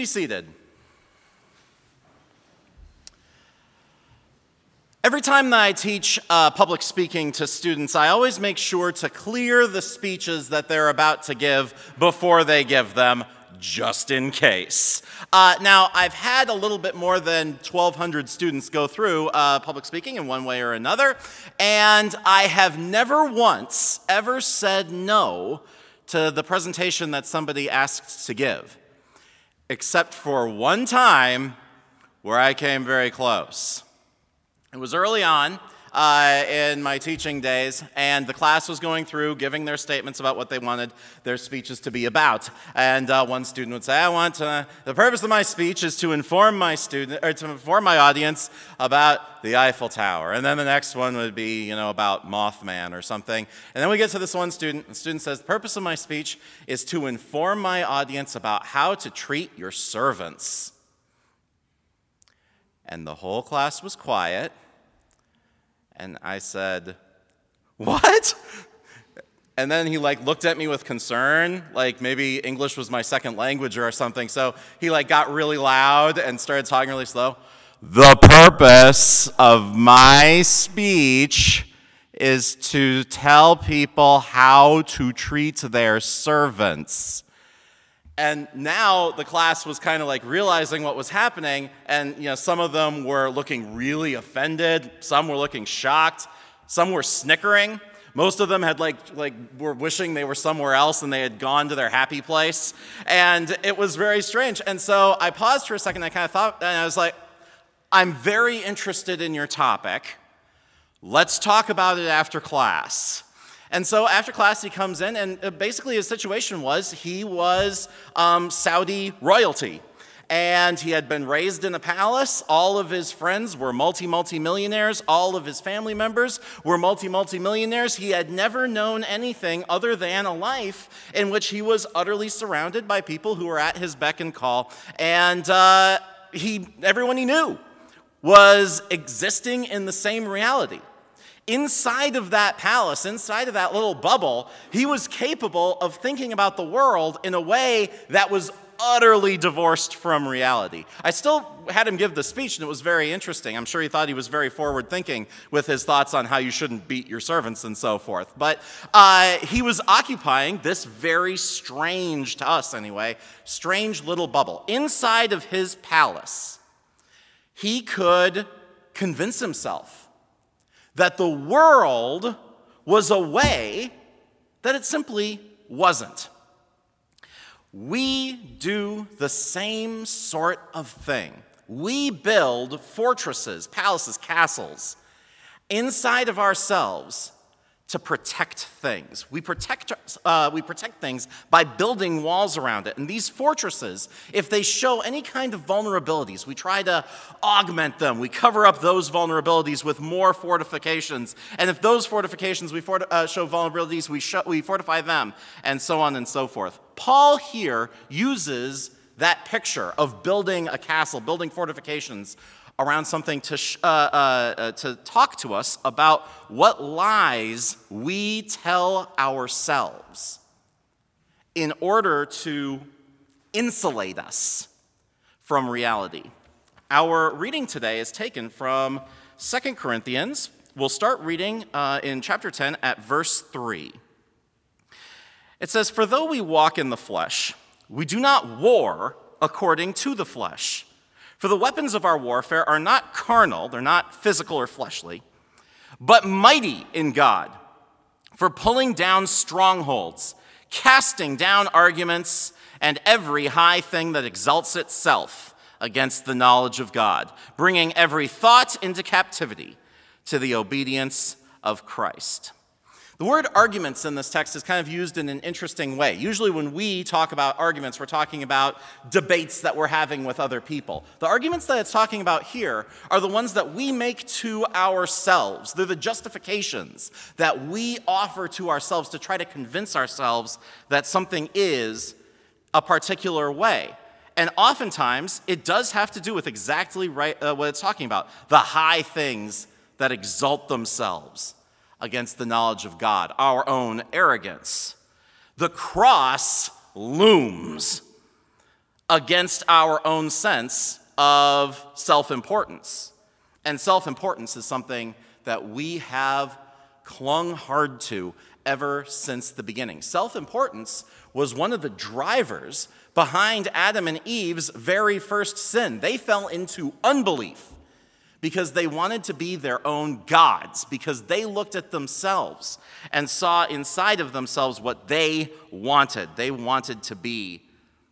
be seated. Every time that I teach uh, public speaking to students, I always make sure to clear the speeches that they're about to give before they give them, just in case. Uh, now, I've had a little bit more than 1,200 students go through uh, public speaking in one way or another, and I have never once ever said no to the presentation that somebody asked to give except for one time where I came very close. It was early on uh, in my teaching days, and the class was going through giving their statements about what they wanted their speeches to be about. And uh, one student would say, "I want to, the purpose of my speech is to inform my student or to inform my audience about the Eiffel Tower." And then the next one would be, you know, about Mothman or something. And then we get to this one student. The student says, "The purpose of my speech is to inform my audience about how to treat your servants." And the whole class was quiet. And I said, What? And then he like looked at me with concern, like maybe English was my second language or something. So he like got really loud and started talking really slow. The purpose of my speech is to tell people how to treat their servants. And now the class was kind of like realizing what was happening, and you know, some of them were looking really offended, some were looking shocked, some were snickering. Most of them had like like were wishing they were somewhere else and they had gone to their happy place. And it was very strange. And so I paused for a second, I kind of thought, and I was like, I'm very interested in your topic. Let's talk about it after class. And so after class, he comes in, and uh, basically his situation was he was um, Saudi royalty. And he had been raised in a palace. All of his friends were multi, multi millionaires. All of his family members were multi, multi millionaires. He had never known anything other than a life in which he was utterly surrounded by people who were at his beck and call. And uh, he, everyone he knew was existing in the same reality inside of that palace, inside of that little bubble, he was capable of thinking about the world in a way that was utterly divorced from reality. I still had him give the speech, and it was very interesting. I'm sure he thought he was very forward thinking with his thoughts on how you shouldn't beat your servants and so forth. But uh, he was occupying this very strange, to us anyway, strange little bubble. Inside of his palace, he could convince himself that the world was a way that it simply wasn't. We do the same sort of thing. We build fortresses, palaces, castles inside of ourselves to protect things. We protect, uh, we protect things by building walls around it. And these fortresses, if they show any kind of vulnerabilities, we try to augment them. We cover up those vulnerabilities with more fortifications. And if those fortifications we fort- uh, show vulnerabilities, we, we fortify them, and so on and so forth. Paul here uses that picture of building a castle, building fortifications around something to, sh- uh, uh, uh, to talk to us about what lies we tell ourselves in order to insulate us from reality. Our reading today is taken from Second Corinthians. We'll start reading uh, in chapter 10 at verse 3. It says, For though we walk in the flesh, we do not war according to the flesh. For the weapons of our warfare are not carnal, they're not physical or fleshly, but mighty in God for pulling down strongholds, casting down arguments, and every high thing that exalts itself against the knowledge of God, bringing every thought into captivity to the obedience of Christ. The word arguments in this text is kind of used in an interesting way. Usually, when we talk about arguments, we're talking about debates that we're having with other people. The arguments that it's talking about here are the ones that we make to ourselves. They're the justifications that we offer to ourselves to try to convince ourselves that something is a particular way. And oftentimes, it does have to do with exactly right, uh, what it's talking about the high things that exalt themselves against the knowledge of God, our own arrogance. The cross looms against our own sense of self importance. And self importance is something that we have clung hard to ever since the beginning. Self importance was one of the drivers behind Adam and Eve's very first sin. They fell into unbelief because they wanted to be their own gods, because they looked at themselves and saw inside of themselves what they wanted. They wanted to be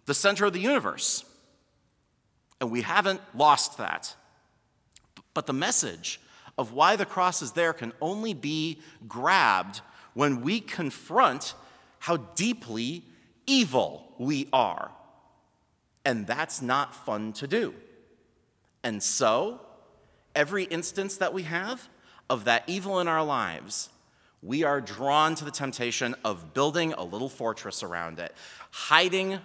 the center of the universe. And we haven't lost that. But the message of why the cross is there can only be grabbed when we confront how deeply evil we are. And that's not fun to do. And so, every instance that we have of that evil in our lives, we are drawn to the temptation of building a little fortress around it, hiding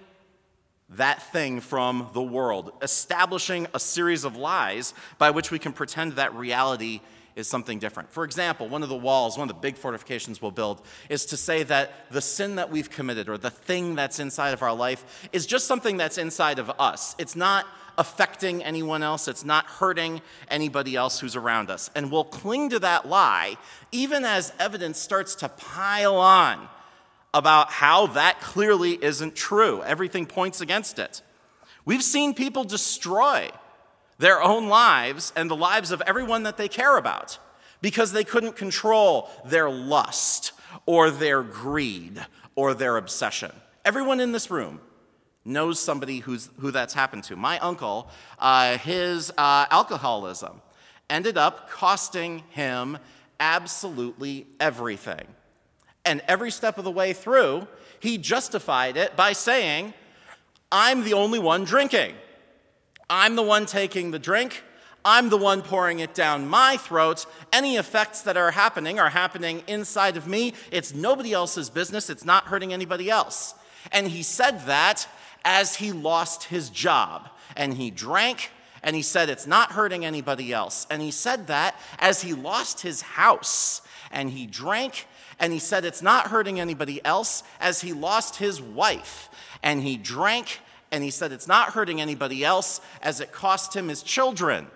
that thing from the world, establishing a series of lies by which we can pretend that reality is something different. For example, one of the walls, one of the big fortifications we'll build, is to say that the sin that we've committed or the thing that's inside of our life is just something that's inside of us. It's not affecting anyone else, it's not hurting anybody else who's around us. And we'll cling to that lie even as evidence starts to pile on about how that clearly isn't true. Everything points against it. We've seen people destroy their own lives and the lives of everyone that they care about because they couldn't control their lust or their greed or their obsession. Everyone in this room knows somebody who's, who that's happened to. My uncle, uh, his uh, alcoholism ended up costing him absolutely everything. And every step of the way through, he justified it by saying, I'm the only one drinking. I'm the one taking the drink. I'm the one pouring it down my throat. Any effects that are happening are happening inside of me. It's nobody else's business. It's not hurting anybody else. And he said that as he lost his job. And he drank and he said it's not hurting anybody else. And he said that as he lost his house and he drank and he said it's not hurting anybody else as he lost his wife and he drank and he said it's not hurting anybody else as it cost him his children.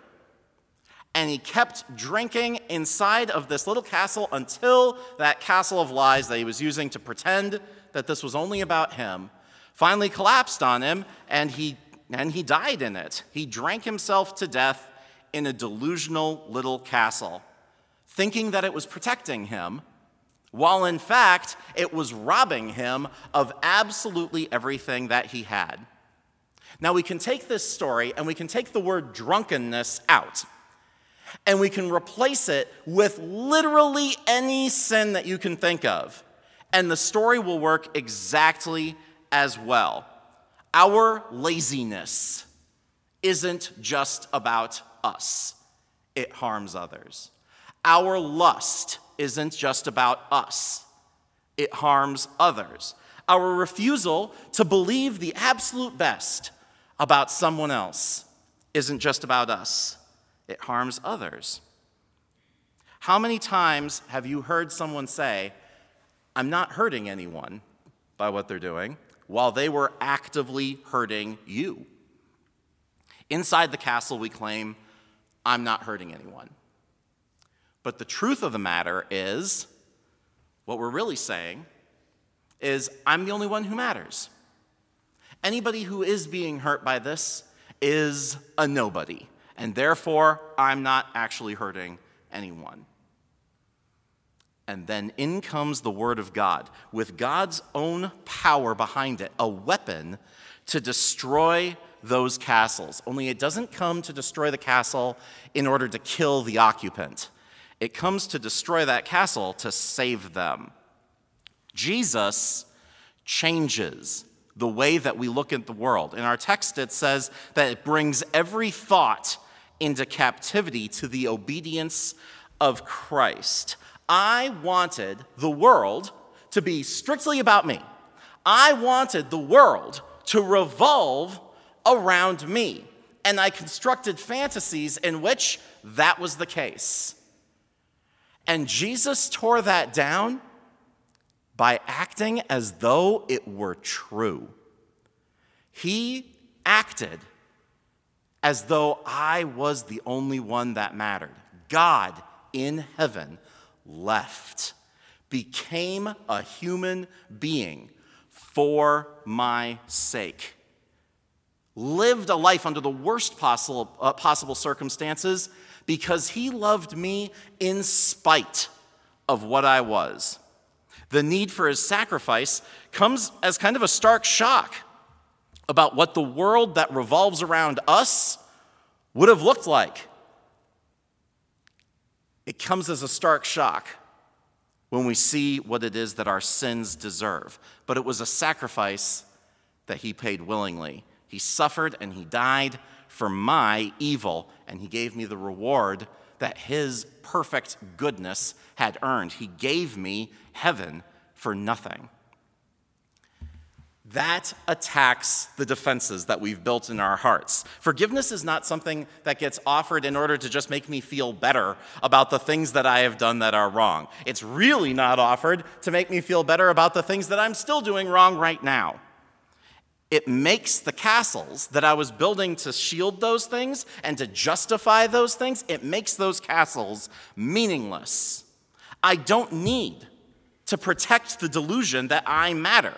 And he kept drinking inside of this little castle until that castle of lies that he was using to pretend that this was only about him finally collapsed on him and he, and he died in it. He drank himself to death in a delusional little castle, thinking that it was protecting him while in fact it was robbing him of absolutely everything that he had. Now we can take this story and we can take the word drunkenness out. And we can replace it with literally any sin that you can think of. And the story will work exactly as well. Our laziness isn't just about us, it harms others. Our lust isn't just about us, it harms others. Our refusal to believe the absolute best about someone else isn't just about us, it harms others. How many times have you heard someone say, I'm not hurting anyone by what they're doing, while they were actively hurting you? Inside the castle, we claim, I'm not hurting anyone. But the truth of the matter is, what we're really saying is, I'm the only one who matters. Anybody who is being hurt by this is a nobody, and therefore, I'm not actually hurting anyone. And then in comes the Word of God with God's own power behind it, a weapon to destroy those castles. Only it doesn't come to destroy the castle in order to kill the occupant. It comes to destroy that castle to save them. Jesus changes the way that we look at the world. In our text, it says that it brings every thought into captivity to the obedience of Christ. I wanted the world to be strictly about me. I wanted the world to revolve around me. And I constructed fantasies in which that was the case. And Jesus tore that down by acting as though it were true. He acted as though I was the only one that mattered. God in heaven left, became a human being for my sake, lived a life under the worst possible, uh, possible circumstances because he loved me in spite of what I was. The need for his sacrifice comes as kind of a stark shock about what the world that revolves around us would have looked like. It comes as a stark shock when we see what it is that our sins deserve. But it was a sacrifice that he paid willingly. He suffered and he died for my evil, and he gave me the reward that his perfect goodness had earned. He gave me heaven for nothing. That attacks the defenses that we've built in our hearts. Forgiveness is not something that gets offered in order to just make me feel better about the things that I have done that are wrong. It's really not offered to make me feel better about the things that I'm still doing wrong right now. It makes the castles that I was building to shield those things and to justify those things, it makes those castles meaningless. I don't need to protect the delusion that I matter.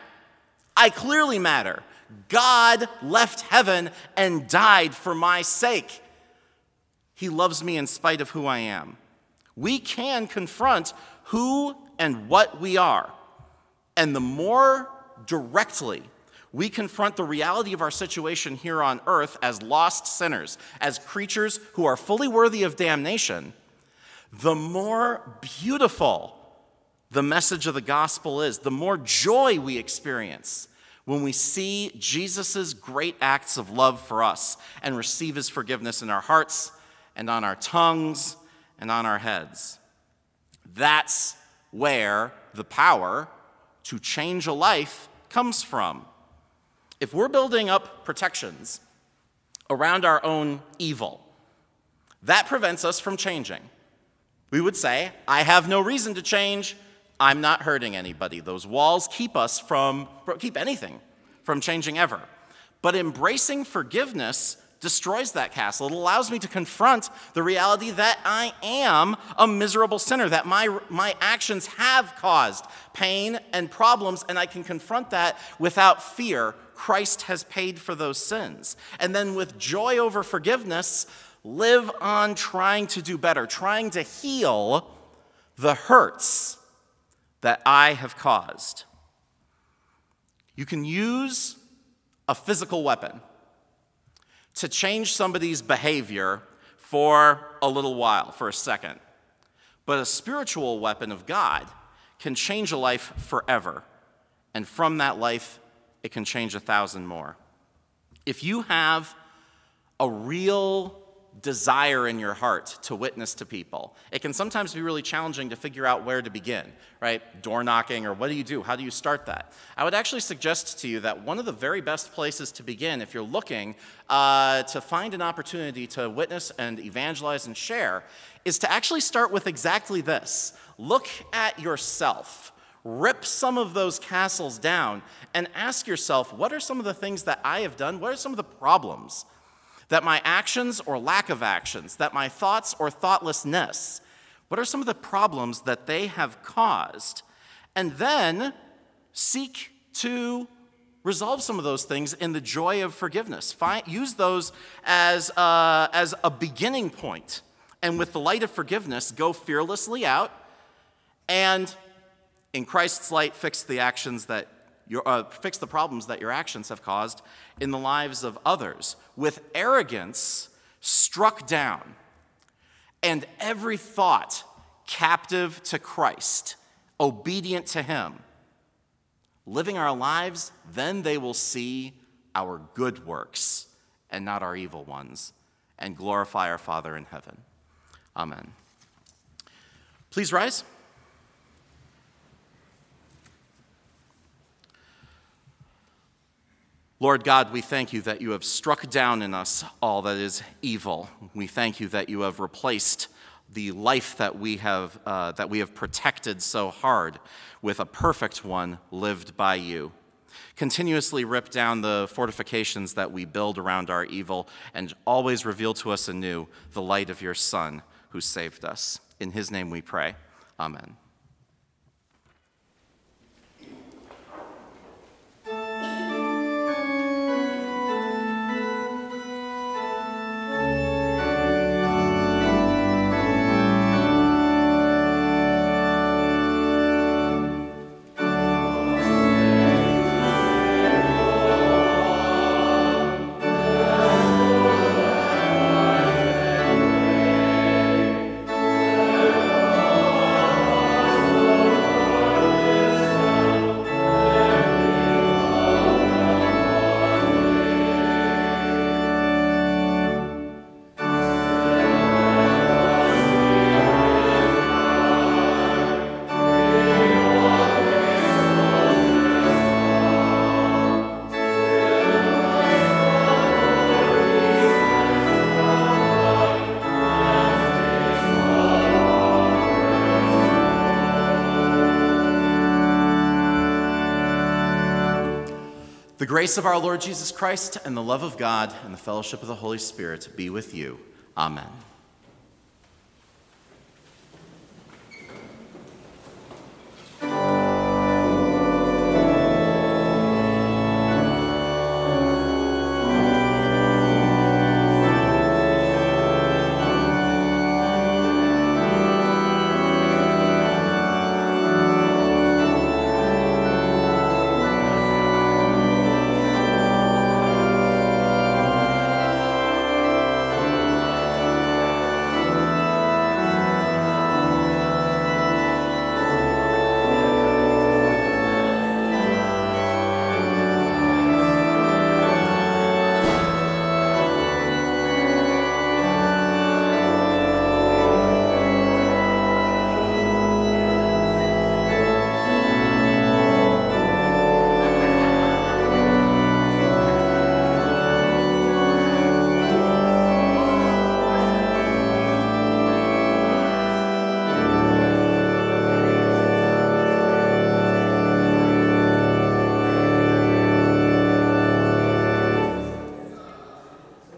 I clearly matter. God left heaven and died for my sake. He loves me in spite of who I am. We can confront who and what we are. And the more directly we confront the reality of our situation here on earth as lost sinners, as creatures who are fully worthy of damnation, the more beautiful the message of the gospel is, the more joy we experience when we see Jesus' great acts of love for us and receive his forgiveness in our hearts and on our tongues and on our heads. That's where the power to change a life comes from. If we're building up protections around our own evil, that prevents us from changing. We would say, I have no reason to change I'm not hurting anybody. Those walls keep us from, keep anything from changing ever. But embracing forgiveness destroys that castle. It allows me to confront the reality that I am a miserable sinner, that my, my actions have caused pain and problems, and I can confront that without fear. Christ has paid for those sins. And then with joy over forgiveness, live on trying to do better, trying to heal the hurts that I have caused. You can use a physical weapon to change somebody's behavior for a little while, for a second. But a spiritual weapon of God can change a life forever. And from that life, it can change a thousand more. If you have a real desire in your heart to witness to people. It can sometimes be really challenging to figure out where to begin, right? Door knocking, or what do you do? How do you start that? I would actually suggest to you that one of the very best places to begin, if you're looking uh, to find an opportunity to witness and evangelize and share, is to actually start with exactly this look at yourself. Rip some of those castles down and ask yourself, what are some of the things that I have done? What are some of the problems that my actions or lack of actions, that my thoughts or thoughtlessness, what are some of the problems that they have caused? And then seek to resolve some of those things in the joy of forgiveness. Find, use those as, uh, as a beginning point. And with the light of forgiveness, go fearlessly out and, in Christ's light, fix the actions that your, uh, fix the problems that your actions have caused in the lives of others. With arrogance struck down, and every thought captive to Christ, obedient to Him, living our lives, then they will see our good works and not our evil ones, and glorify our Father in heaven. Amen. Please rise. Lord God, we thank you that you have struck down in us all that is evil. We thank you that you have replaced the life that we have, uh, that we have protected so hard with a perfect one lived by you. Continuously rip down the fortifications that we build around our evil, and always reveal to us anew the light of your Son who saved us. In his name we pray. Amen. The grace of our Lord Jesus Christ and the love of God and the fellowship of the Holy Spirit be with you. Amen.